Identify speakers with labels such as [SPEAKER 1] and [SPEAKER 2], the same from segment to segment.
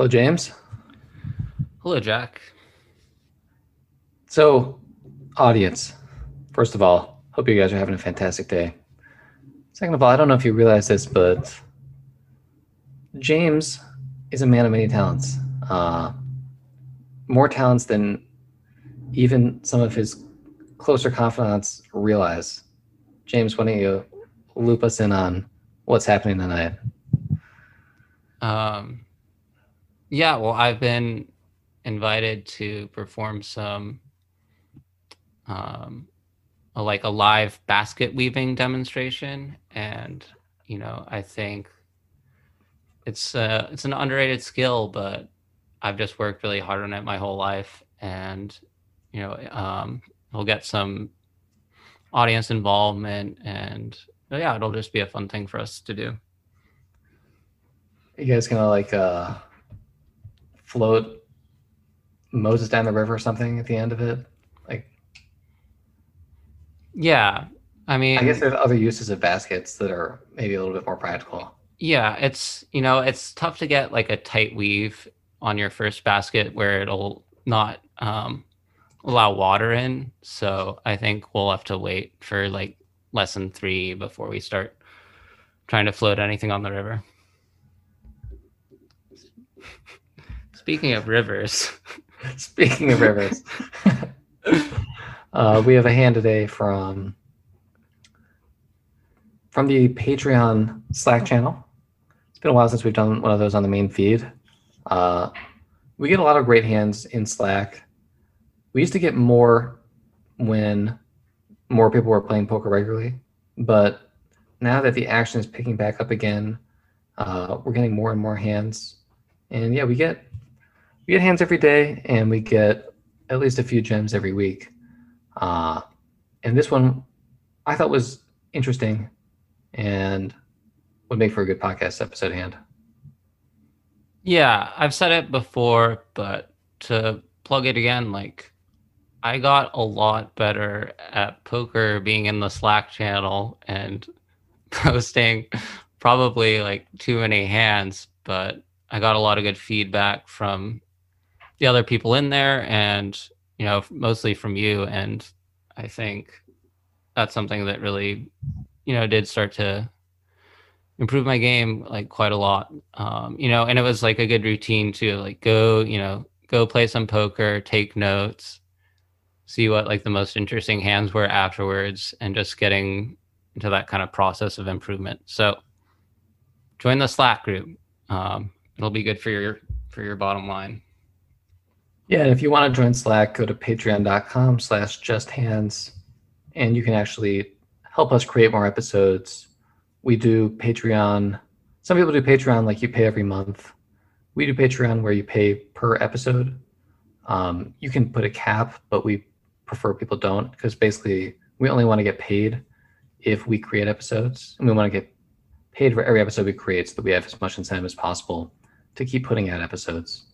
[SPEAKER 1] Hello, James.
[SPEAKER 2] Hello, Jack.
[SPEAKER 1] So, audience, first of all, hope you guys are having a fantastic day. Second of all, I don't know if you realize this, but James is a man of many talents. Uh, more talents than even some of his closer confidants realize. James, why don't you loop us in on what's happening tonight?
[SPEAKER 2] Um, yeah, well, I've been invited to perform some, um, a, like a live basket weaving demonstration, and you know, I think it's uh, it's an underrated skill, but I've just worked really hard on it my whole life, and you know, um, we'll get some audience involvement, and yeah, it'll just be a fun thing for us to do.
[SPEAKER 1] You guys gonna like uh, float Moses down the river or something at the end of it? Like,
[SPEAKER 2] Yeah, I mean,
[SPEAKER 1] I guess there's other uses of baskets that are maybe a little bit more practical.
[SPEAKER 2] Yeah, it's you know, it's tough to get like a tight weave on your first basket where it'll not um, allow water in. So I think we'll have to wait for like lesson three before we start trying to float anything on the river. Speaking of rivers,
[SPEAKER 1] Speaking of rivers, uh, we have a hand today from from the Patreon Slack channel. It's been a while since we've done one of those on the main feed. Uh, we get a lot of great hands in Slack. We used to get more when more people were playing poker regularly, but now that the action is picking back up again, uh, we're getting more and more hands. And yeah, we get we get hands every day, and we get at least a few gems every week. Uh, and this one I thought was interesting and would make for a good podcast episode hand.
[SPEAKER 2] yeah, I've said it before, but to plug it again, like I got a lot better at poker being in the Slack channel and posting probably like too many hands, but I got a lot of good feedback from the other people in there and you know mostly from you. And I think that's something that really you know did start to improve my game like quite a lot. Um you know and it was like a good routine to like go you know go play some poker take notes see what like the most interesting hands were afterwards and just getting into that kind of process of improvement. So join the slack group. Um it'll be good for your for your bottom line
[SPEAKER 1] Yeah, and if you want to join Slack, go to patreon.com slash just hands and you can actually help us create more episodes. We do Patreon. Some people do Patreon like you pay every month. We do Patreon where you pay per episode. Um, you can put a cap, but we prefer people don't because basically we only want to get paid if we create episodes and we want to get paid for every episode we create so that we have as much incentive as possible to keep putting out episodes.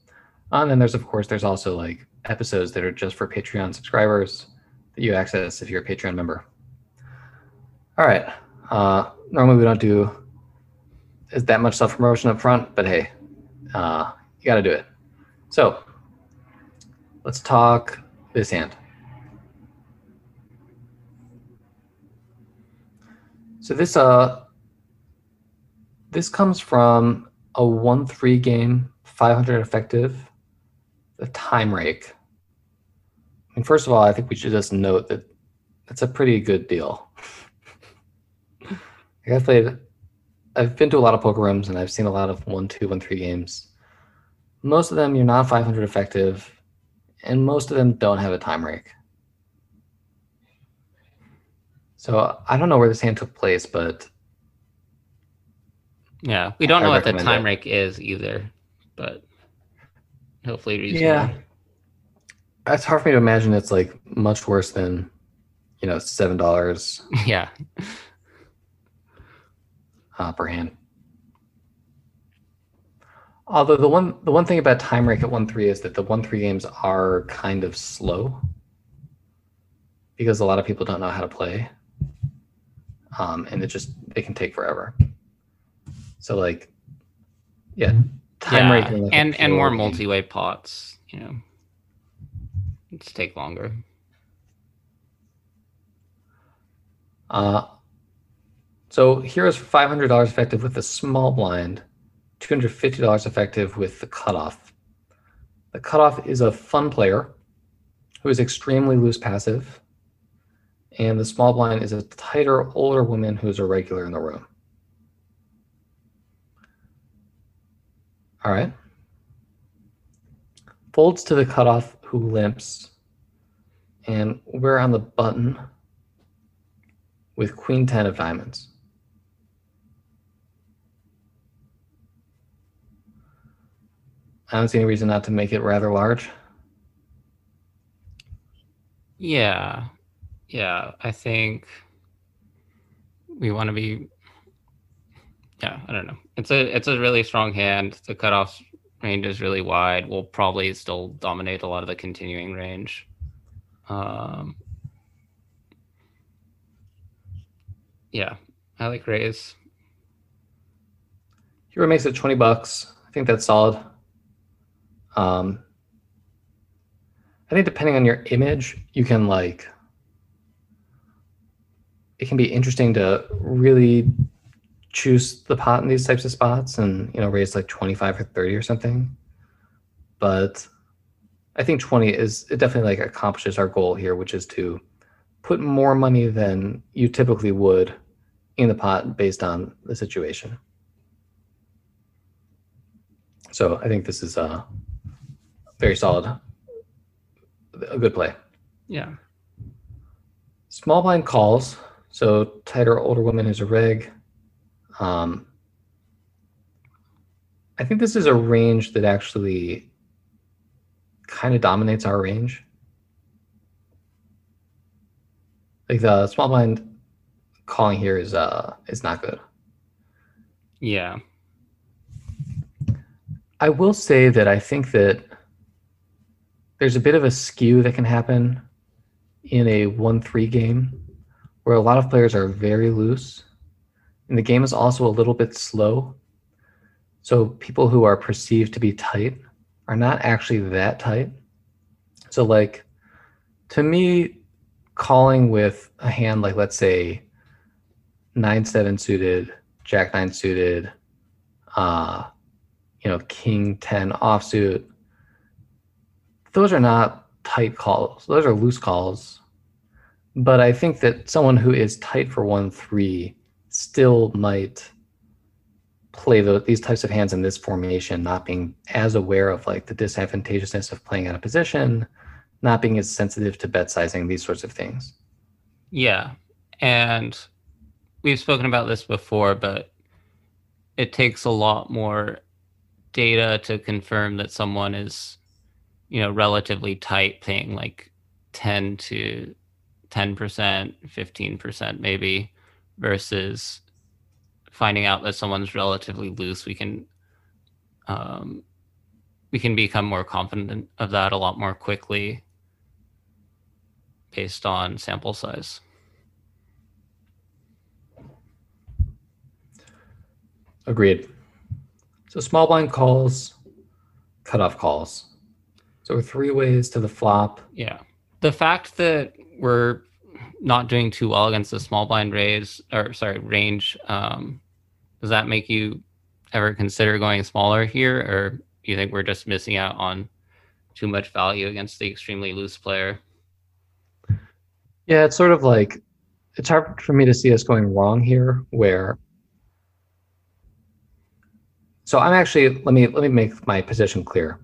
[SPEAKER 1] Uh, And then there's of course there's also like episodes that are just for Patreon subscribers that you access if you're a Patreon member. All right. Uh, normally we don't do is that much self promotion up front, but hey, uh, you got to do it. So let's talk this hand. So this uh this comes from a one three game, 500 effective, the time rake. And first of all, I think we should just note that that's a pretty good deal. Like, I've played, I've been to a lot of poker rooms and I've seen a lot of one, two, one, three games. Most of them you're not 500 effective, and most of them don't have a time rake. So I don't know where this hand took place, but
[SPEAKER 2] yeah we don't
[SPEAKER 1] I
[SPEAKER 2] know what the time
[SPEAKER 1] it.
[SPEAKER 2] rake is either but hopefully reasonable.
[SPEAKER 1] yeah, it's hard for me to imagine it's like much worse than, you know, seven dollars
[SPEAKER 2] yeah
[SPEAKER 1] uh, per hand. Although the one the one thing about time rake at one three is that the one three games are kind of slow because a lot of people don't know how to play, um, and it just it can take forever. So like, yeah,
[SPEAKER 2] yeah, and and more multi-way pots. You know, it's take longer.
[SPEAKER 1] Uh, so here is five hundred dollars effective with the small blind, two hundred fifty dollars effective with the cutoff. The cutoff is a fun player who is extremely loose passive, and the small blind is a tighter, older woman who is a regular in the room. All right. Folds to the cutoff who limps, and we're on the button with queen 10 of diamonds. I don't see any reason not to make it rather large.
[SPEAKER 2] Yeah, yeah. I think we want to be. Yeah, I don't know. It's a it's a really strong hand. The cutoff range is really wide. We'll probably still dominate a lot of the continuing range. Um, yeah, I like raise.
[SPEAKER 1] Hero makes it 20 bucks. I think that's solid. Um, I think depending on your image, you can like, it can be interesting to really choose the pot in these types of spots and, you know, raise like 25 or 30 or something. But I think 20 is, it definitely like accomplishes our goal here, which is to put more money than you typically would in the pot based on the situation. So I think this is a very solid, a good play.
[SPEAKER 2] Yeah,
[SPEAKER 1] Small blind calls, so tighter older woman is a rig. Um, I think this is a range that actually kind of dominates our range. Like the small blind calling here is uh is not good.
[SPEAKER 2] yeah,
[SPEAKER 1] I will say that I think that there's a bit of a skew that can happen in a 1 3 game where a lot of players are very loose. And the game is also a little bit slow. So people who are perceived to be tight are not actually that tight. So, like, to me, calling with a hand like, let's say, 9 7 suited, Jack 9 suited, uh, you know, king 10 offsuit. Those are not tight calls. Those are loose calls. But I think that someone who is tight for 1 3 still might play the, these types of hands in this formation, not being as aware of like the disadvantageousness of playing out of position, not being as sensitive to bet sizing, these sorts of things.
[SPEAKER 2] yeah. And we've spoken about this before, but it takes a lot more data to confirm that someone is, you know, relatively tight, paying like 10 to 10%, 15% maybe, versus finding out that someone's relatively loose. We can, um, we can become more confident of that a lot more quickly based on sample size.
[SPEAKER 1] Agreed. So small blind calls, cutoff calls. So three ways to the flop.
[SPEAKER 2] Yeah. The fact that we're not doing too well against the small blind raise or sorry, range, um, does that make you ever consider going smaller here or do you think we're just missing out on too much value against the extremely loose player?
[SPEAKER 1] Yeah, it's sort of like it's hard for me to see us going wrong here where so I'm actually let me let me make my position clear.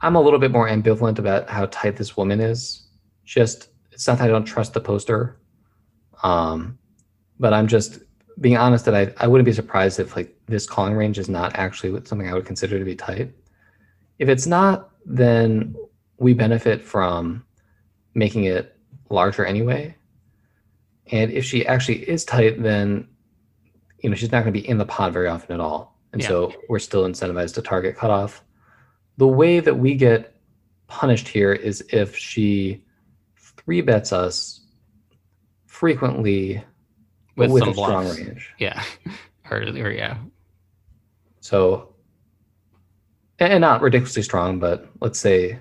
[SPEAKER 1] I'm a little bit more ambivalent about how tight this woman is. Just it's not that I don't trust the poster. Um, but I'm just being honest that I, I wouldn't be surprised if like this calling range is not actually something I would consider to be tight. If it's not, then we benefit from making it larger anyway. And if she actually is tight, then you know she's not going to be in the pod very often at all. And
[SPEAKER 2] Yeah.
[SPEAKER 1] so we're still incentivized to target cutoff. The way that we get punished here is if she three bets us frequently
[SPEAKER 2] With
[SPEAKER 1] with,
[SPEAKER 2] some
[SPEAKER 1] a strong range.
[SPEAKER 2] Yeah. or, or yeah.
[SPEAKER 1] So and not ridiculously strong, but let's say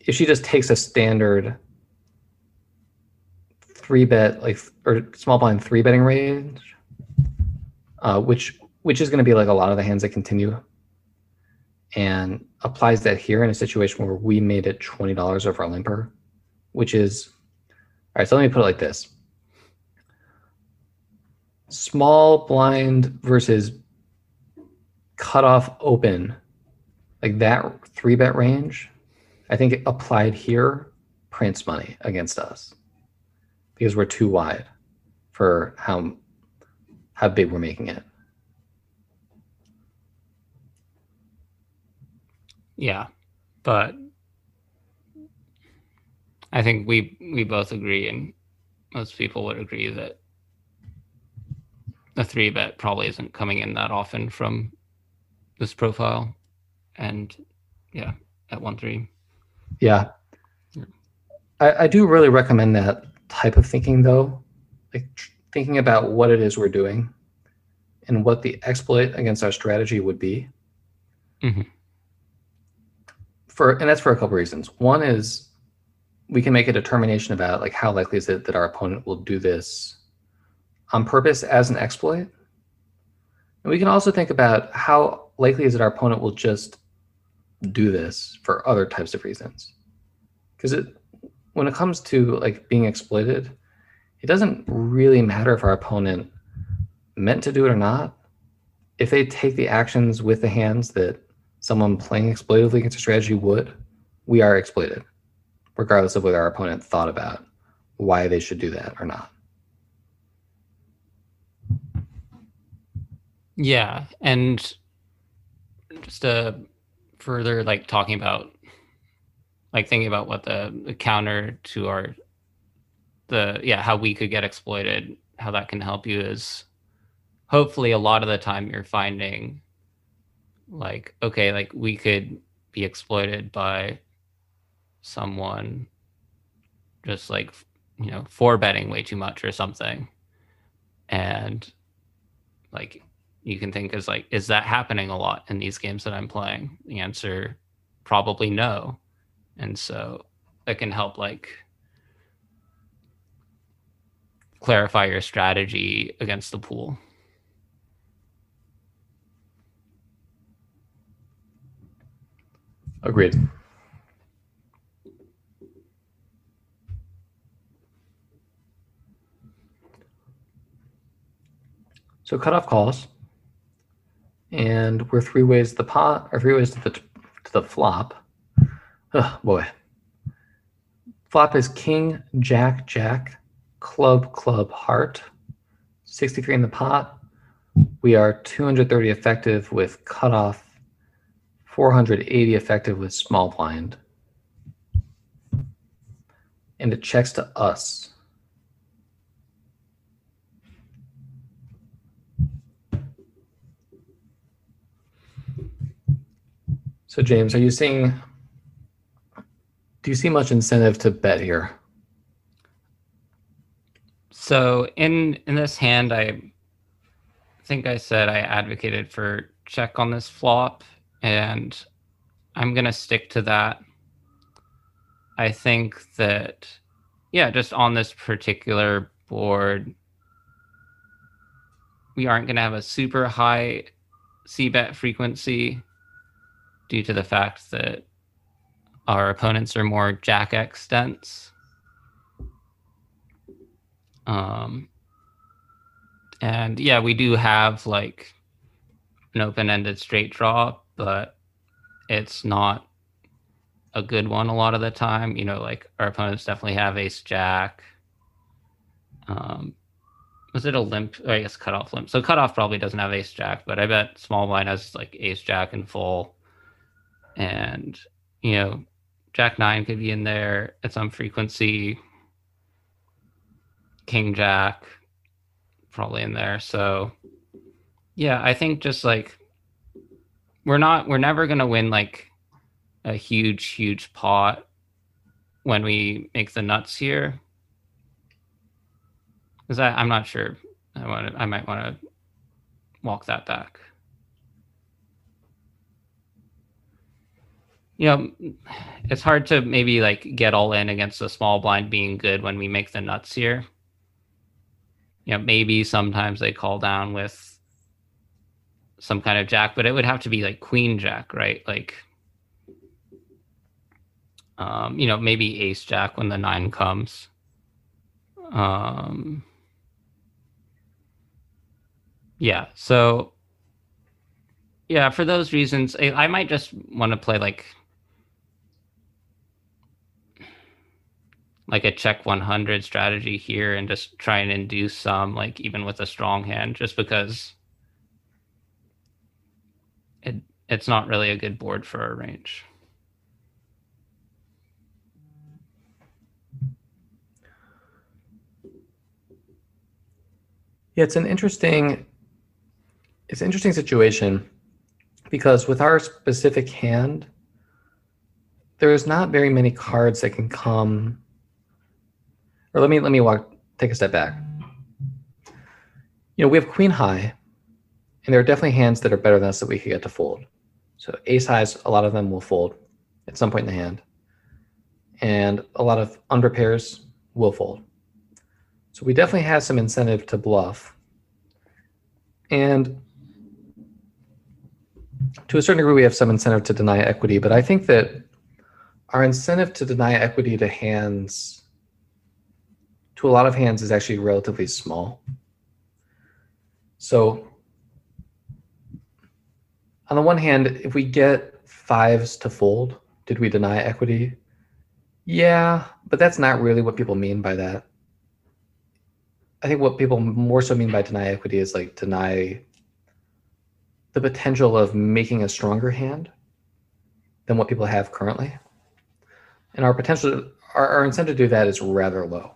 [SPEAKER 1] if she just takes a standard three bet like or small blind three betting range, uh, which which is going to be like a lot of the hands that continue, and applies that here in a situation where we made it twenty dollars over a limper, which is all right. So let me put it like this: small blind versus cutoff open, like that three bet range. I think applied here prints money against us because we're too wide for how how big we're making it.
[SPEAKER 2] Yeah, but I think we we both agree, and most people would agree that a three bet probably isn't coming in that often from this profile, and yeah, at one three.
[SPEAKER 1] Yeah, I, I do really recommend that type of thinking though, like tr- thinking about what it is we're doing and what the exploit against our strategy would be.
[SPEAKER 2] Mhm.
[SPEAKER 1] For and that's for a couple reasons. One is we can make a determination about like how likely is it that our opponent will do this on purpose as an exploit. And we can also think about how likely is it our opponent will just do this for other types of reasons. Because it when it comes to like being exploited, it doesn't really matter if our opponent meant to do it or not. If they take the actions with the hands that someone playing exploitively against a strategy would, we are exploited, regardless of whether our opponent thought about why they should do that or not.
[SPEAKER 2] Yeah, and just to further like talking about like thinking about what the, the counter to our the yeah how we could get exploited how that can help you is hopefully a lot of the time you're finding like okay like we could be exploited by someone just like you know for betting way too much or something. And like you can think is like is that happening a lot in these games that i'm playing? The answer probably no. And so that can help like clarify your strategy against the pool.
[SPEAKER 1] Agreed. So cutoff calls, and we're three ways to the pot, or three ways to the to the flop. Oh boy. Flop is king, jack, jack, club, club, heart. 63 in the pot. We are 230 effective with cutoff, 480 effective with small blind. And it checks to us. So James, are you seeing do you see much incentive to bet here?
[SPEAKER 2] So in in this hand, I think I said I advocated for check on this flop, and I'm gonna stick to that. I think that yeah, just on this particular board, we aren't gonna have a super high c bet frequency due to the fact that our opponents are more jack x dense. Um, and yeah, we do have like an open ended straight draw, but it's not a good one a lot of the time. You know, like our opponents definitely have ace jack. Um, was it a limp? Or I guess cutoff limp. So cutoff probably doesn't have ace jack, but I bet small blind has like ace jack in full. And, you know, Jack nine could be in there at some frequency. King Jack probably in there. So yeah, I think just like we're not we're never gonna win like a huge, huge pot when we make the nuts here. Because I'm not sure. I want to I might want to walk that back. You know, it's hard to maybe like get all in against the small blind being good when we make the nuts here. You know, maybe sometimes they call down with some kind of jack, but it would have to be like queen jack, right? Like, um, you know, maybe ace jack when the nine comes. Um, yeah, so yeah, for those reasons, I, I might just want to play like like a check 100 strategy here and just try and induce some like even with a strong hand just because it it's not really a good board for our range.
[SPEAKER 1] Yeah it's an interesting it's an interesting situation because with our specific hand there's not very many cards that can come or let me let me walk take a step back. You know, we have queen high, and there are definitely hands that are better than us that we could get to fold. So ace highs, a lot of them will fold at some point in the hand. And a lot of under pairs will fold. So we definitely have some incentive to bluff. And to a certain degree, we have some incentive to deny equity, but I think that our incentive to deny equity to hands a lot of hands is actually relatively small. So on the one hand, if we get fives to fold, did we deny equity? Yeah, but that's not really what people mean by that. I think what people more so mean by deny equity is like deny the potential of making a stronger hand than what people have currently. And our potential, our, our incentive to do that is rather low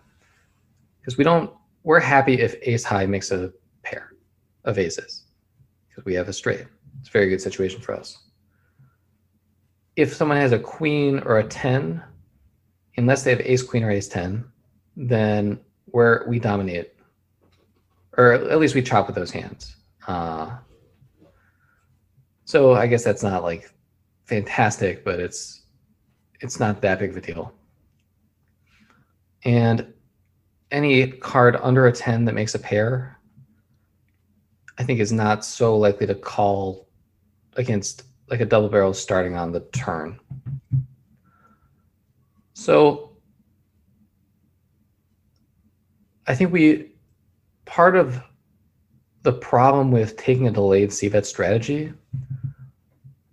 [SPEAKER 1] because we don't we're happy if ace high makes a pair of aces because we have a straight. It's a very good situation for us. If someone has a queen or a 10, unless they have ace queen or ace 10, then where we dominate, or at least we chop with those hands. Uh, so I guess that's not like fantastic, but it's it's not that big of a deal. And any card under a 10 that makes a pair, I think is not so likely to call against like a double barrel starting on the turn. So I think we part of the problem with taking a delayed c-bet strategy,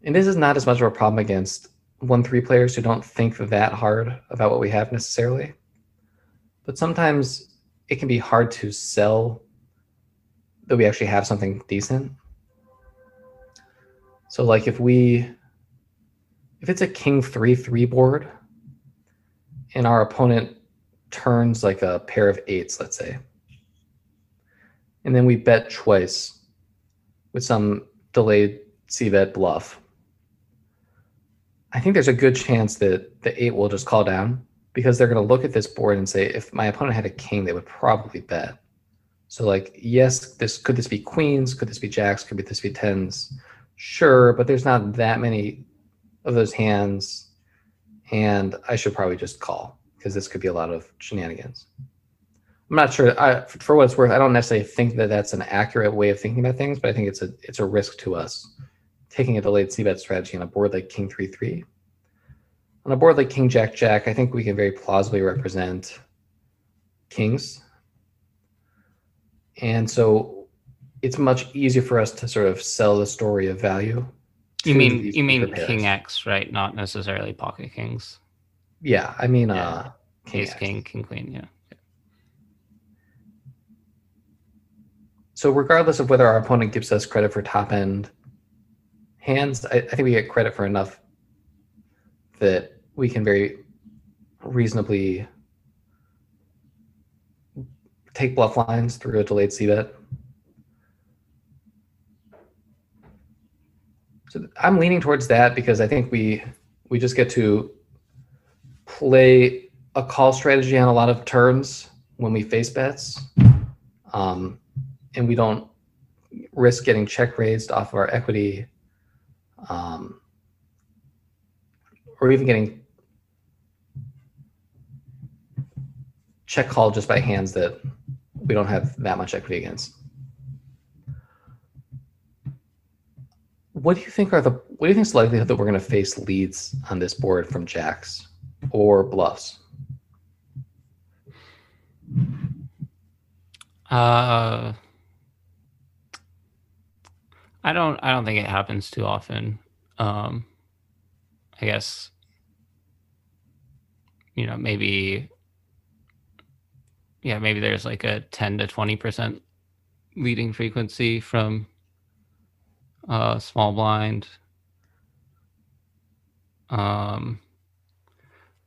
[SPEAKER 1] and this is not as much of a problem against one three players who don't think that hard about what we have necessarily but sometimes it can be hard to sell that we actually have something decent. So like if we if it's a king 3 3 board and our opponent turns like a pair of eights, let's say, and then we bet twice with some delayed c bet bluff. I think there's a good chance that the eight will just call down because they're going to look at this board and say, if my opponent had a king, they would probably bet. So like, yes, this could this be queens? Could this be jacks? Could this be tens? Sure, but there's not that many of those hands, and I should probably just call because this could be a lot of shenanigans. I'm not sure. I, for what it's worth, I don't necessarily think that that's an accurate way of thinking about things, but I think it's a it's a risk to us taking a delayed c bet strategy on a board like king three three on a board like King Jack Jack, I think we can very plausibly represent kings. And so it's much easier for us to sort of sell the story of value.
[SPEAKER 2] You mean you mean King X, right? Not necessarily pocket kings.
[SPEAKER 1] Yeah, I mean yeah. uh
[SPEAKER 2] King Ace, King, King, Queen, yeah.
[SPEAKER 1] So regardless of whether our opponent gives us credit for top end hands, I, I think we get credit for enough that we can very reasonably take bluff lines through a delayed c bet. So I'm leaning towards that because I think we we just get to play a call strategy on a lot of turns when we face bets, um, and we don't risk getting check raised off of our equity. Um, or even getting check call just by hands that we don't have that much equity against. What do you think are the what do you think is the likelihood that we're going to face leads on this board from jacks or bluffs?
[SPEAKER 2] Uh, I don't. I don't think it happens too often. Um, I guess you know maybe yeah maybe there's like a 10 to 20 percent leading frequency from uh small blind. Um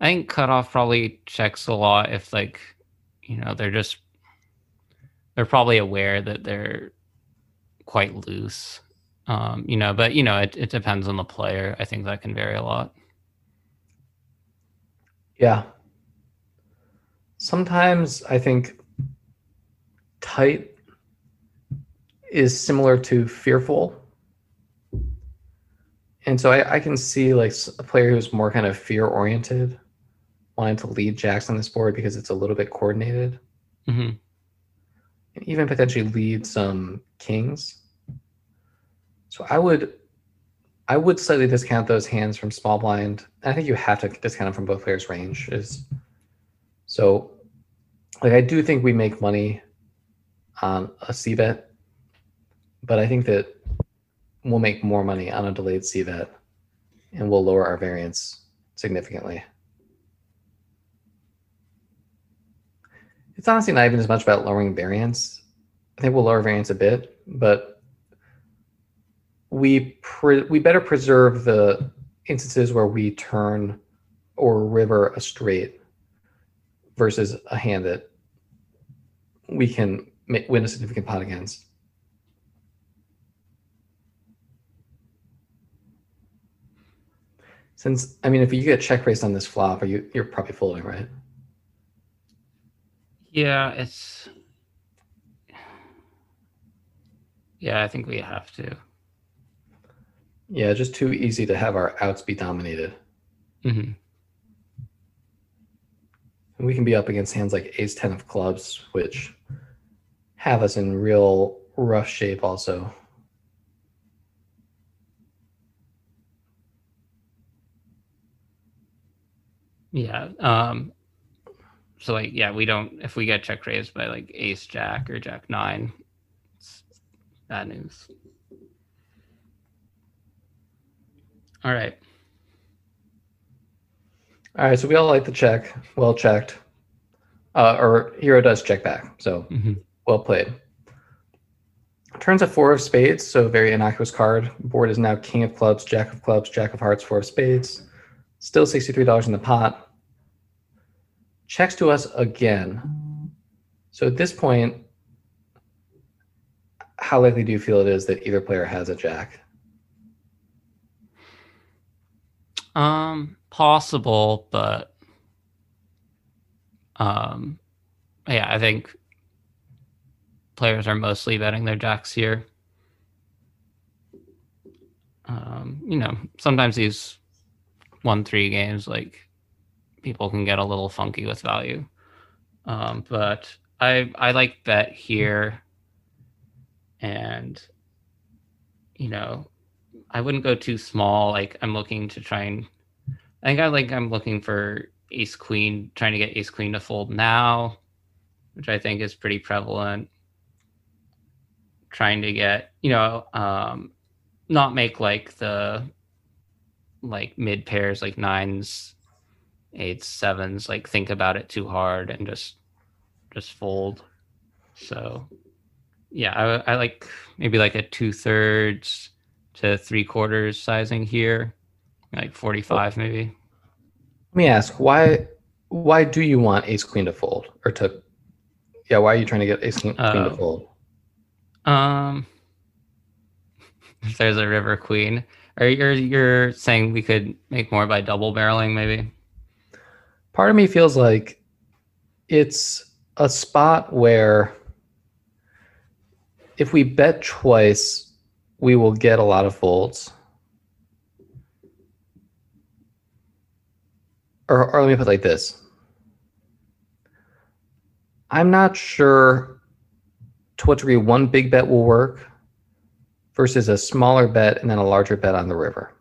[SPEAKER 2] i think cutoff probably checks a lot if like you know they're just they're probably aware that they're quite loose. Um you know but you know it, it depends on the player. I think that can vary a lot.
[SPEAKER 1] Yeah. Sometimes I think tight is similar to fearful. And so I, I can see like a player who's more kind of fear oriented wanting to lead jacks on this board because it's a little bit coordinated
[SPEAKER 2] hmm
[SPEAKER 1] and even potentially lead some kings. So I would I would slightly discount those hands from small blind. I think you have to discount them from both players' range. Is so like I do think we make money on a C bet, but I think that we'll make more money on a delayed C bet and we'll lower our variance significantly. It's honestly not even as much about lowering variance. I think we'll lower variance a bit, but we we better preserve the instances where we turn or river a straight versus a hand that we can win a significant pot against. Since I mean, if you get check raised on this flop, are you you're probably folding, right?
[SPEAKER 2] Yeah, it's. Yeah, I think we have to.
[SPEAKER 1] Yeah, just too easy to have our outs be dominated.
[SPEAKER 2] hmm
[SPEAKER 1] And we can be up against hands like ace 10 of clubs, which have us in real rough shape also.
[SPEAKER 2] Yeah. Um. So like, yeah, we don't. If we get check raised by like Ace Jack or Jack Nine, it's bad news. All right.
[SPEAKER 1] All right, so we all like the check. Well checked. Uh, or hero does check back. So
[SPEAKER 2] hmm
[SPEAKER 1] well played. Turns a four of spades, so very innocuous card. Board is now king of clubs, jack of clubs, jack of hearts, four of spades. Still $63 in the pot. Checks to us again. So at this point, how likely do you feel it is that either player has a jack?
[SPEAKER 2] Um, possible, but um, yeah, I think players are mostly betting their jacks here. Um, you know, sometimes these one three games, like people can get a little funky with value. Um, but I I like bet here, and you know, I wouldn't go too small. Like I'm looking to try and I think I like I'm looking for ace queen, trying to get ace queen to fold now, which I think is pretty prevalent. Trying to get, you know, um not make like the like mid pairs like nines, eights, sevens, like think about it too hard and just just fold. So yeah, I, I like maybe like a two thirds to three quarters sizing here, like 45 maybe.
[SPEAKER 1] Let me ask, why why do you want ace queen to fold? Or to yeah, why are you trying to get ace queen, queen to
[SPEAKER 2] Oh.
[SPEAKER 1] fold?
[SPEAKER 2] Um, if there's a river queen, or you're you're saying we could make more by double barreling maybe?
[SPEAKER 1] part of me feels like it's a spot where if we bet twice, we will get a lot of folds. Or, or let me put it like this. I'm not sure to what degree one big bet will work versus a smaller bet and then a larger bet on the river.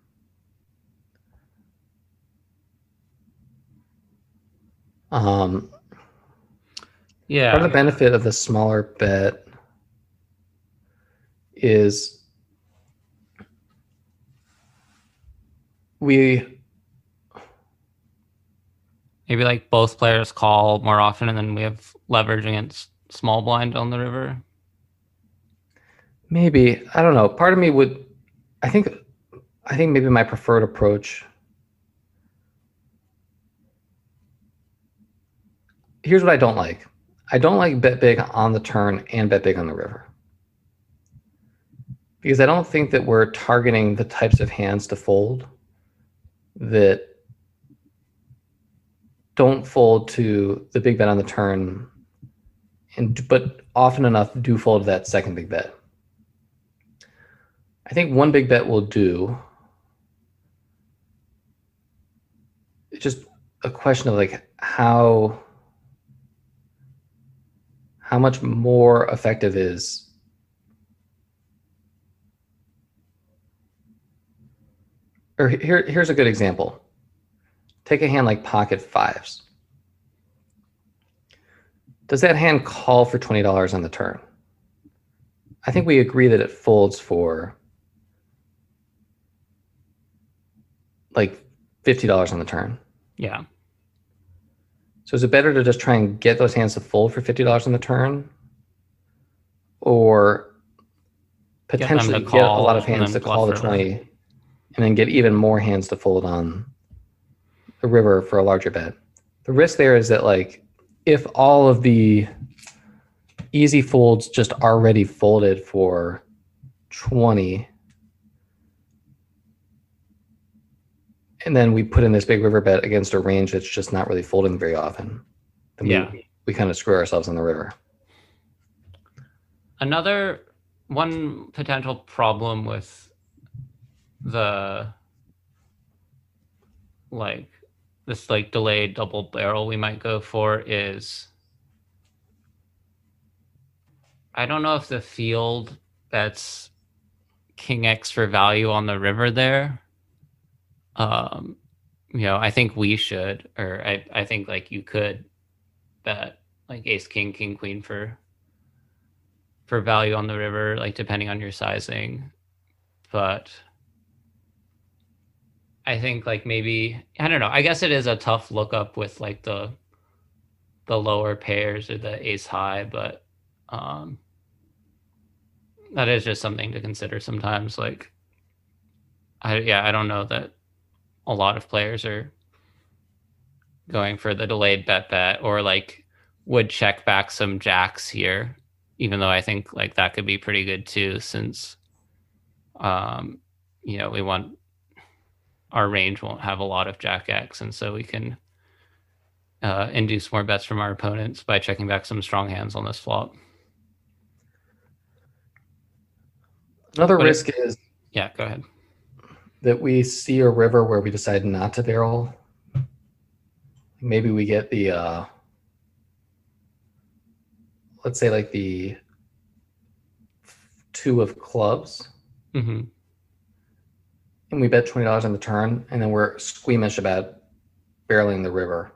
[SPEAKER 1] Um,
[SPEAKER 2] Yeah.
[SPEAKER 1] Part of the benefit of the smaller bet is we
[SPEAKER 2] Maybe like both players call more often, and then we have leverage against small blind on the river.
[SPEAKER 1] maybe I don't know. Part of me would I think I think maybe my preferred approach Here's what I don't like. I don't like bet big on the turn and bet big on the river. Because I don't think that we're targeting the types of hands to fold that don't fold to the big bet on the turn and but often enough do fold to that second big bet. I think one big bet will do. It's just a question of like how how much more effective is or here here's a good example. Take a hand like pocket fives. Does that hand call for $20 on the turn? I think we agree that it folds for like $50 on the turn.
[SPEAKER 2] Yeah.
[SPEAKER 1] So is it better to just try and get those hands to fold for $50 on the turn? Or potentially get a lot of hands to call the
[SPEAKER 2] bluff river.
[SPEAKER 1] 20 and then get even more hands to fold on the river for a larger bet. The risk there is that like if all of the easy folds just already folded for 20 and then we put in this big river bet against a range that's just not really folding very often then we-
[SPEAKER 2] Yeah.
[SPEAKER 1] we, kind of screw ourselves on the river
[SPEAKER 2] Another one potential problem with the like this like delayed double barrel we might go for is I don't know if the field that's king x for value on the river there um you know I think we should or I I think like you could bet like ace king king queen for for value on the river, like depending on your sizing. But I think like maybe I don't know. I guess it is a tough lookup with like the the lower pairs or the ace high, but um that is just something to consider sometimes. Like I yeah, I don't know that a lot of players are going for the delayed bet bet or like would check back some jacks here even though I think like that could be pretty good too, since um, you know, we want our range won't have a lot of Jack X, and so we can uh, induce more bets from our opponents by checking back some strong hands on this flop.
[SPEAKER 1] another
[SPEAKER 2] if-
[SPEAKER 1] risk is
[SPEAKER 2] Yeah, go ahead.
[SPEAKER 1] that we see a river where we decide not to barrel. Maybe we get the, uh, let's say, like the two of clubs,
[SPEAKER 2] hmm
[SPEAKER 1] and we bet twenty dollars on the turn, and then we're squeamish about barreling the river.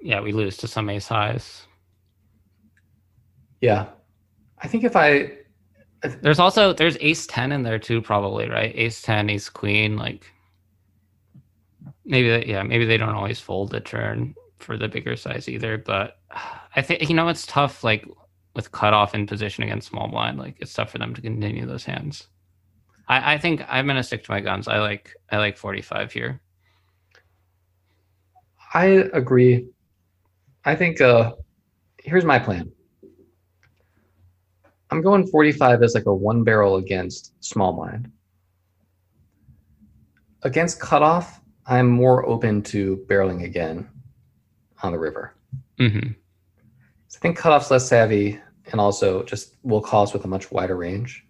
[SPEAKER 2] Yeah, we lose to some ace highs.
[SPEAKER 1] Yeah, I think if I,
[SPEAKER 2] There's also there's ace ten in there too, probably right? Ace ten, ace queen, like maybe they, yeah, maybe they don't always fold the turn for the bigger size either. But I think you know it's tough, like with cutoff in position against small blind, like it's tough for them to continue those hands. I, I think I'm gonna stick to my guns. I like I like 45 here.
[SPEAKER 1] I agree. I think uh, here's my plan. I'm going 45 as like a one barrel against small blind. Against cutoff, I'm more open to barreling again on the river.
[SPEAKER 2] hmm
[SPEAKER 1] I think cutoff's less savvy and also just will call us with a much wider range.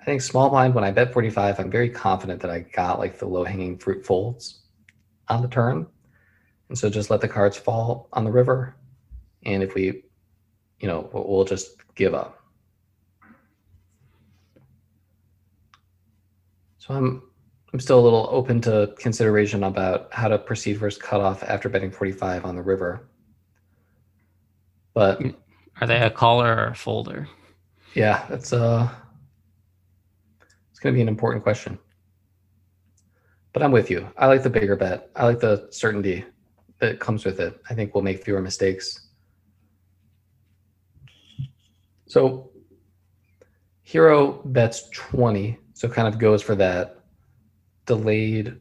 [SPEAKER 1] I think small blind when I bet 45, I'm very confident that I got like the low hanging fruit folds on the turn. And so just let the cards fall on the river. And if we, you know, we'll just give up. So I'm I'm still a little open to consideration about how to proceed versus cutoff after betting 45 on the river. But mm.
[SPEAKER 2] Are they a caller or a folder?
[SPEAKER 1] Yeah, that's uh it's gonna be an important question. But I'm with you. I like the bigger bet. I like the certainty that comes with it. I think we'll make fewer mistakes. So Hero bets 20, so kind of goes for that delayed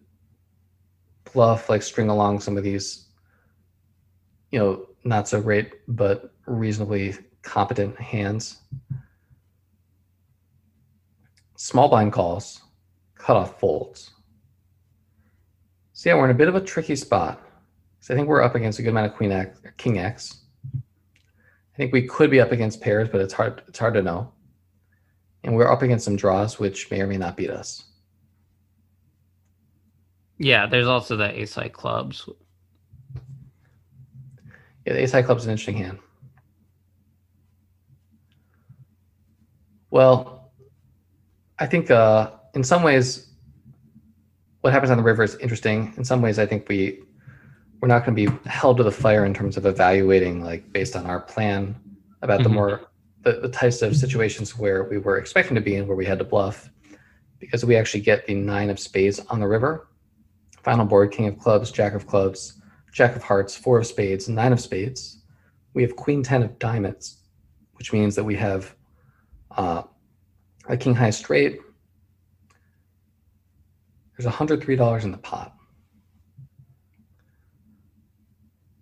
[SPEAKER 1] bluff, like string along some of these, you know, not so great, but reasonably competent hands. Small blind calls, cutoff folds. So yeah, we're in a bit of a tricky spot. So I think we're up against a good amount of Queen X, King X. I think we could be up against pairs, but it's hard. It's hard to know. And we're up against some draws, which may or may not beat us.
[SPEAKER 2] Yeah, there's also the ace high clubs.
[SPEAKER 1] Yeah, the ace high club's is an interesting hand. Well, I think uh, in some ways, what happens on the river is interesting. In some ways, I think we we're not going to be held to the fire in terms of evaluating, like based on our plan about mm-hmm. the more the, the types of situations where we were expecting to be in, where we had to bluff, because we actually get the nine of spades on the river Final board, king of clubs, jack of clubs, jack of hearts, four of spades, nine of spades. We have queen 10 of diamonds, which means that we have uh, a king high straight. There's $103 in the pot.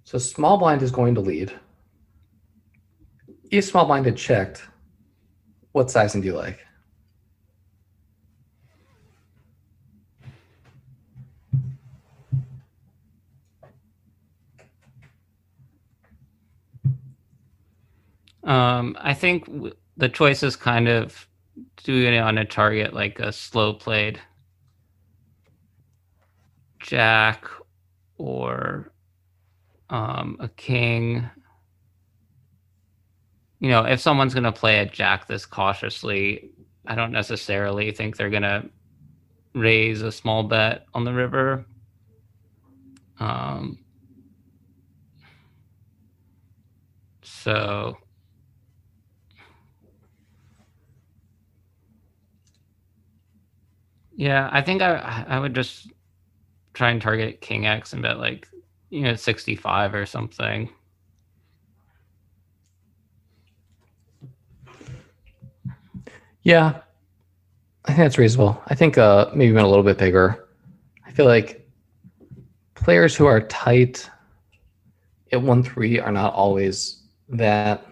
[SPEAKER 1] So small blind is going to lead. If small blind had checked, what sizing do you like?
[SPEAKER 2] Um, I think w- the choice is kind of doing it on a target like a slow played jack or um, a king. You know, if someone's going to play a jack this cautiously, I don't necessarily think they're going to raise a small bet on the river. Um, so Yeah, I think I I would just try and target King X and bet like you know 65 or something.
[SPEAKER 1] Yeah, I think that's reasonable. I think uh, maybe even a little bit bigger. I feel like players who are tight at one three are not always that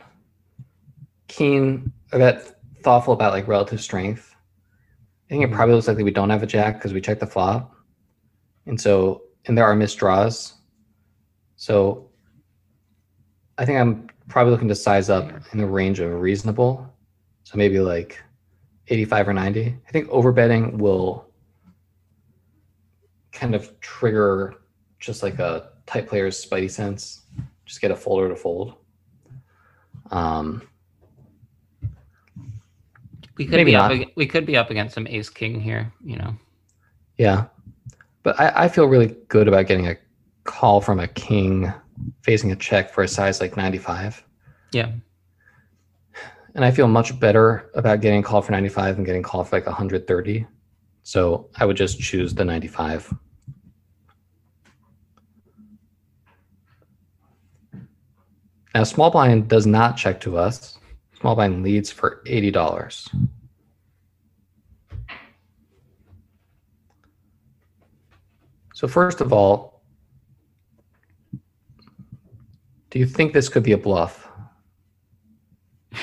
[SPEAKER 1] keen or that thoughtful about like relative strength. I think it probably looks like we don't have a jack because we checked the flop. And so, and there are missed draws. So I think I'm probably looking to size up in the range of reasonable. So maybe like 85 or 90. I think overbetting will kind of trigger just like a tight player's spidey sense. Just get a folder to fold. Um,
[SPEAKER 2] we could Maybe be not. up. We could be up against some ace king here. You know.
[SPEAKER 1] Yeah, but I, I feel really good about getting a call from a king facing a check for a size like 95.
[SPEAKER 2] Yeah.
[SPEAKER 1] And I feel much better about getting a call for 95 than getting a call for like 130. So I would just choose the 95. Now, small blind does not check to us. Small blind leads for $80. So first of all, do you think this could be a bluff?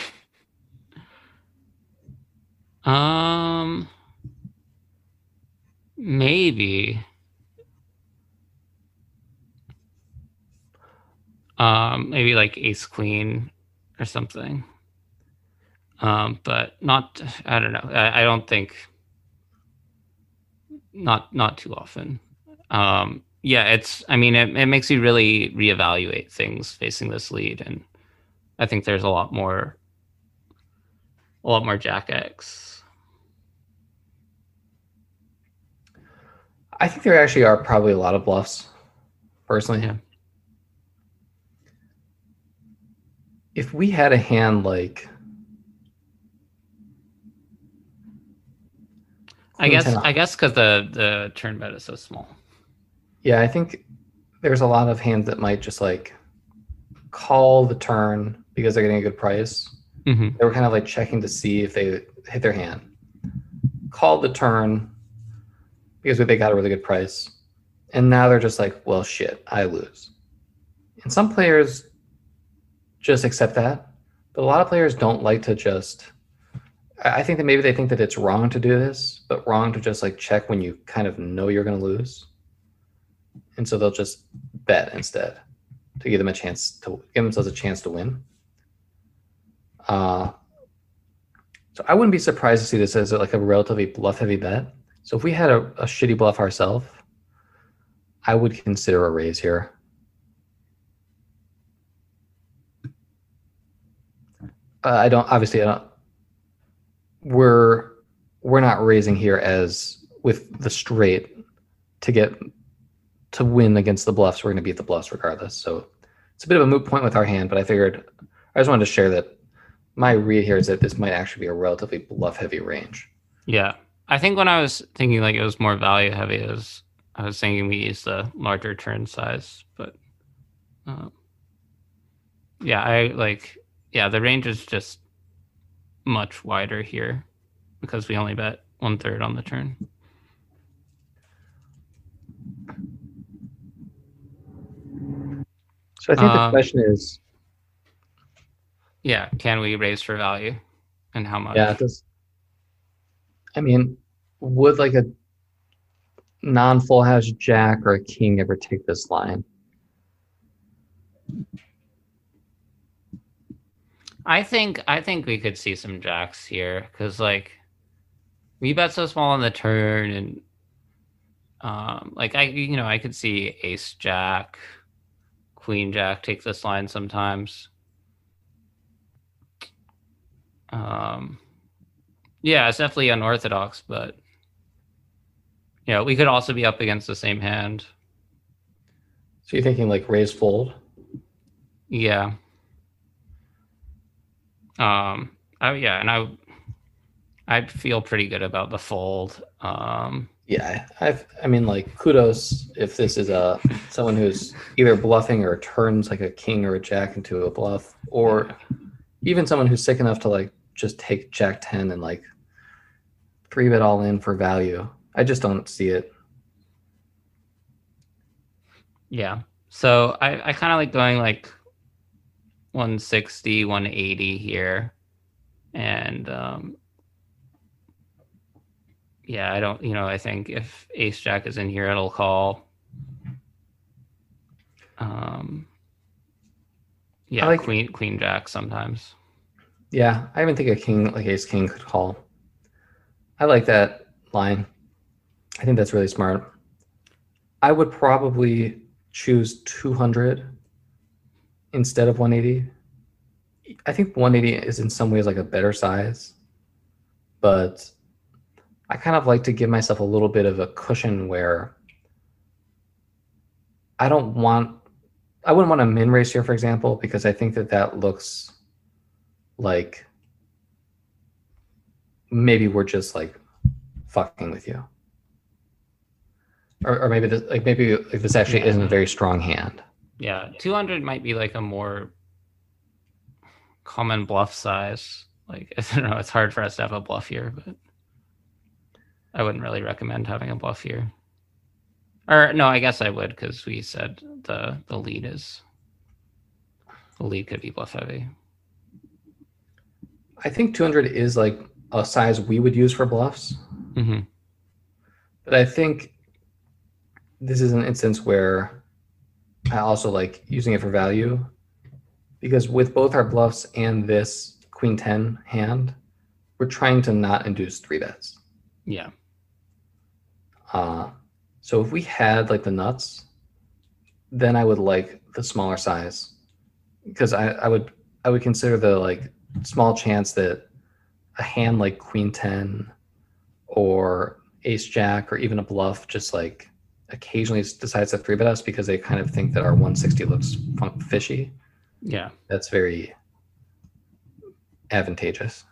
[SPEAKER 2] Um, maybe. Um, maybe like ace queen or something. Um, but not, I don't know. I, I don't think, not not too often. Um, yeah, it's. I mean, it, it makes you really reevaluate things facing this lead, and I think there's a lot more, a lot more Jack X.
[SPEAKER 1] I think there actually are probably a lot of bluffs, personally.
[SPEAKER 2] Yeah.
[SPEAKER 1] If we had a hand like
[SPEAKER 2] I guess. I guess because the the turn bet is so small.
[SPEAKER 1] Yeah, I think there's a lot of hands that might just like call the turn because they're getting a good price.
[SPEAKER 2] hmm
[SPEAKER 1] They were kind of like checking to see if they hit their hand. Called the turn because they got a really good price. And now they're just like, well, shit, I lose. And some players just accept that. But a lot of players don't like to just. I think that maybe they think that it's wrong to do this, but wrong to just like check when you kind of know you're going to lose. And so they'll just bet instead to give them a chance to give themselves a chance to win. Uh, so I wouldn't be surprised to see this as like a relatively bluff heavy bet. So if we had a, a shitty bluff ourselves, I would consider a raise here. Uh, I don't obviously I don't we're we're not raising here as with the straight to get to win against the bluffs. We're going to beat the bluffs regardless. So it's a bit of a moot point with our hand, but I figured I just wanted to share that my read here is that this might actually be a relatively bluff heavy range.
[SPEAKER 2] Yeah, I think when I was thinking like it was more value heavy, it was I was thinking we use the larger turn size, but um, yeah, I like yeah the range is just much wider here because we only bet one third on the turn.
[SPEAKER 1] So I think the
[SPEAKER 2] Um,
[SPEAKER 1] question is,
[SPEAKER 2] Yeah, can we raise for value, and how much?
[SPEAKER 1] yeah, does I mean, would like a non full house jack or a king ever take this line?
[SPEAKER 2] I think I think we could see some jacks here because like we bet so small on the turn and um like I you know I could see ace jack, queen jack take this line sometimes. Um yeah, it's definitely unorthodox, but yeah, we could also be up against the same hand.
[SPEAKER 1] So you're thinking like raise fold?
[SPEAKER 2] Yeah. Um. Oh yeah, and I, I feel pretty good about the fold. Um.
[SPEAKER 1] Yeah, I've I mean like kudos if this is a someone who's either bluffing or turns like a king or a jack into a bluff, or even someone who's sick enough to like just take jack ten and like three bet all in for value. I just don't see it.
[SPEAKER 2] Yeah. So I I kind of like going like 160, 180 here, and um. Yeah, I don't. You know, I think if Ace Jack is in here, it'll call. Um. Yeah,
[SPEAKER 1] like-
[SPEAKER 2] Queen Queen Jack sometimes.
[SPEAKER 1] Yeah, I even think a king like ace king could call. I like that line. I think that's really smart. I would probably choose 200 instead of 180. I think 180 is in some ways like a better size, but I kind of like to give myself a little bit of a cushion where I don't want, I wouldn't want a min raise here, for example, because I think that that looks like maybe we're just like fucking with you or, or maybe this like maybe like this actually isn't a very strong hand
[SPEAKER 2] Yeah, 200 might be like a more common bluff size. Like, I don't know, it's hard for us to have a bluff here, but I wouldn't really recommend having a bluff here. Or no, I guess I would because we said the the lead is the lead could be bluff heavy.
[SPEAKER 1] i think 200 is like a size we would use for bluffs
[SPEAKER 2] hmm
[SPEAKER 1] but i think this is an instance where i also like using it for value because with both our bluffs and this queen 10 hand, we're trying to not induce three bets.
[SPEAKER 2] Yeah.
[SPEAKER 1] Uh, so if we had like the nuts, then I would like the smaller size because I, I would I would consider the like small chance that a hand like queen 10 or ace jack or even a bluff just like occasionally decides to three bet us because they kind of think that our 160 looks fun- fishy.
[SPEAKER 2] Yeah.
[SPEAKER 1] That's very advantageous.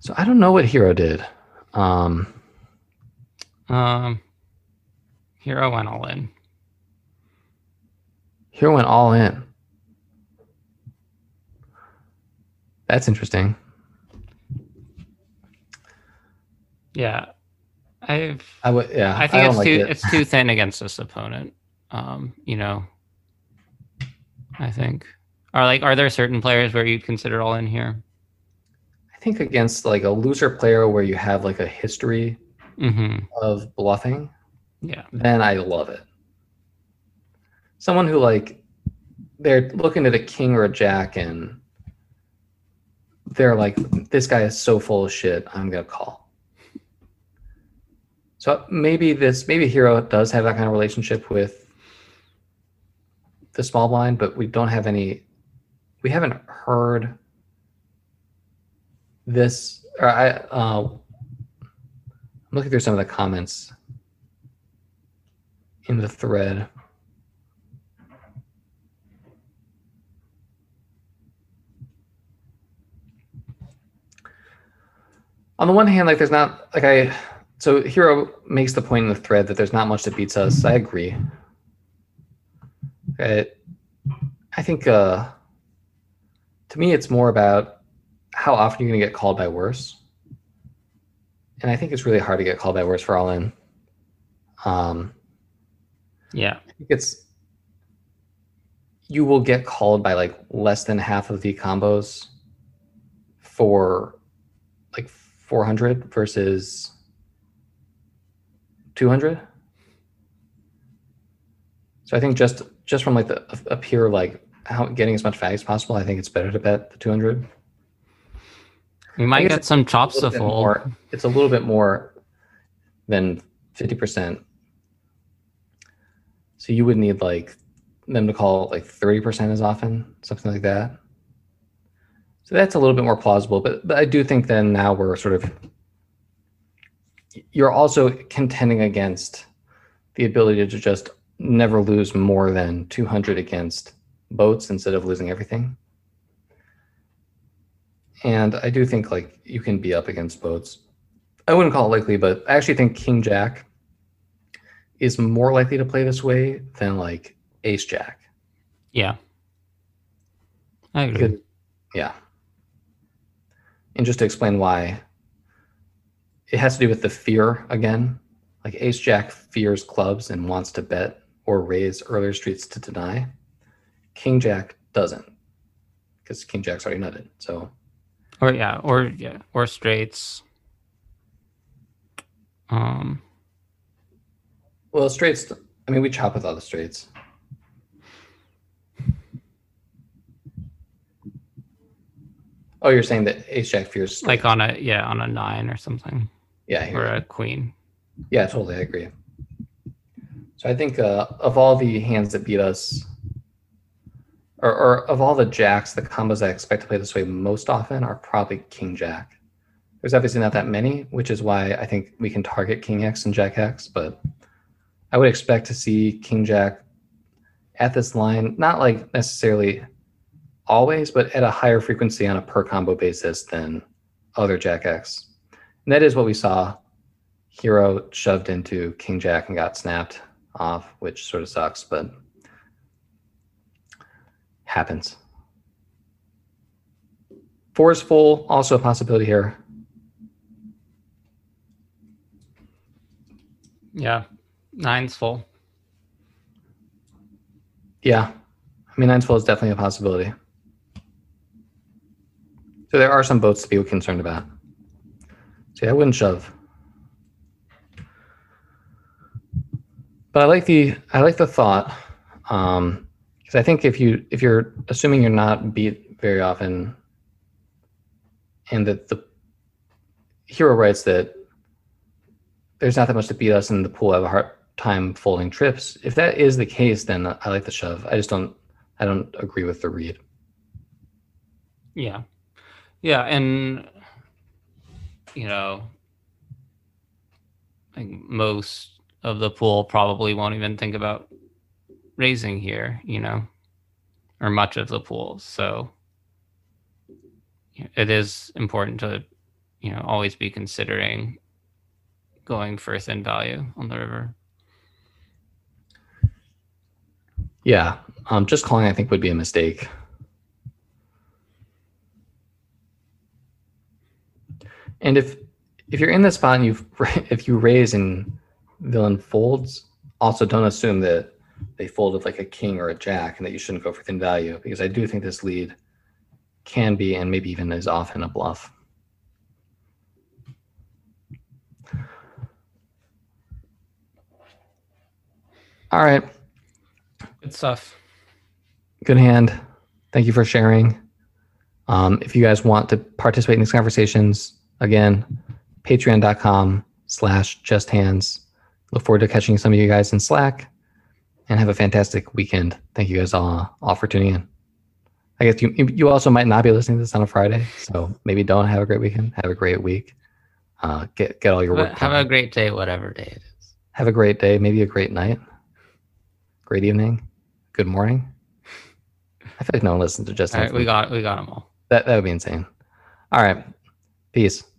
[SPEAKER 1] So I don't know what Hero did. Um,
[SPEAKER 2] Um, Hero went all in.
[SPEAKER 1] Hero went all in. That's interesting.
[SPEAKER 2] Yeah. I've
[SPEAKER 1] I would, yeah.
[SPEAKER 2] I think
[SPEAKER 1] don't
[SPEAKER 2] it's
[SPEAKER 1] like
[SPEAKER 2] too
[SPEAKER 1] it.
[SPEAKER 2] it's too thin against this opponent. Um, you know. I think. Are like are there certain players where you'd consider all in here?
[SPEAKER 1] I think against like a loser player where you have like a history
[SPEAKER 2] Mm-hmm.
[SPEAKER 1] of bluffing,
[SPEAKER 2] Yeah.
[SPEAKER 1] then I love it. Someone who like they're looking at a king or a jack and they're like, this guy is so full of shit, I'm gonna call. So maybe this maybe Hero does have that kind of relationship with the small blind, but we don't have any we haven't heard this or I uh I'm looking through some of the comments in the thread. On the one hand, like there's not like I so Hero makes the point in the thread that there's not much that beats us. I agree. I, I think uh to me it's more about how often you're gonna get called by worse. And I think it's really hard to get called by worse for all in. Um
[SPEAKER 2] Yeah.
[SPEAKER 1] I think it's you will get called by like less than half of the combos for like 400 versus 200 so i think just just from like the a, pure like how getting as much value as possible i think it's better to bet the 200
[SPEAKER 2] We might get some chops to fold.
[SPEAKER 1] more- it's a little bit more than 50%. So you would need like them to call like 30% as often, something like that. So that's a little bit more plausible, but, but I do think then now we're sort of you're also contending against the ability to just never lose more than 200 against boats instead of losing everything. And I do think like you can be up against boats. I wouldn't call it likely, but I actually think King Jack is more likely to play this way than like Ace Jack.
[SPEAKER 2] Yeah. I agree.
[SPEAKER 1] Yeah. And just to explain why, it has to do with the fear again. Like Ace Jack fears clubs and wants to bet or raise earlier streets to deny. King Jack doesn't, because King Jack's already nutted. So
[SPEAKER 2] Or yeah, or yeah, or straights. Um
[SPEAKER 1] Well, straights. I mean, we chop with all the straights. Oh, you're saying that ace jack fears
[SPEAKER 2] like on a yeah, on a nine or something.
[SPEAKER 1] yeah,
[SPEAKER 2] Or a queen.
[SPEAKER 1] yeah, totally, I agree. So I think uh, of all the hands that beat us, or, or of all the jacks, the combos I expect to play this way most often are probably king jack. There's obviously not that many, which is why I think we can target king x and jack x, but I would expect to see king jack at this line, not like necessarily always, but at a higher frequency on a per combo basis than other jack x. And that is what we saw. Hero shoved into king jack and got snapped off, which sort of sucks, but happens. Four is full, also a possibility here.
[SPEAKER 2] Yeah. Nine's full.
[SPEAKER 1] Yeah. I mean, nine's full is definitely a possibility. So there are some boats to be concerned about. See, I wouldn't shove. but I like the I like the thought um because I think if you if you're assuming you're not beat very often and that the hero writes that there's not that much to beat us in the pool. I have a hard time folding trips. If that is the case, then I like the shove. I just don't. I don't agree with the read.
[SPEAKER 2] Yeah, yeah, and you know, I think most of the pool probably won't even think about raising here. You know, or much of the pool. So it is important to you know always be considering going for thin value on the river.
[SPEAKER 1] Yeah, um, just calling I think would be a mistake. And if if you're in the spot and you if you raise and villain folds, also don't assume that they folded like a king or a jack and that you shouldn't go for thin value because I do think this lead can be and maybe even is often a bluff. All right.
[SPEAKER 2] Good stuff.
[SPEAKER 1] Good hand. Thank you for sharing. Um, if you guys want to participate in these conversations, again, patreon.com slash just hands. Look forward to catching some of you guys in Slack and have a fantastic weekend. Thank you guys all, all for tuning in. I guess you you also might not be listening to this on a Friday, so maybe don't have a great weekend. Have a great week. Uh, get get all your work.
[SPEAKER 2] Have, have a great day, whatever day it is.
[SPEAKER 1] Have a great day. Maybe a great night. Great evening. Good morning. I feel like no one listens to just.
[SPEAKER 2] All right, we got we got them all.
[SPEAKER 1] That that would be insane. All right. Peace.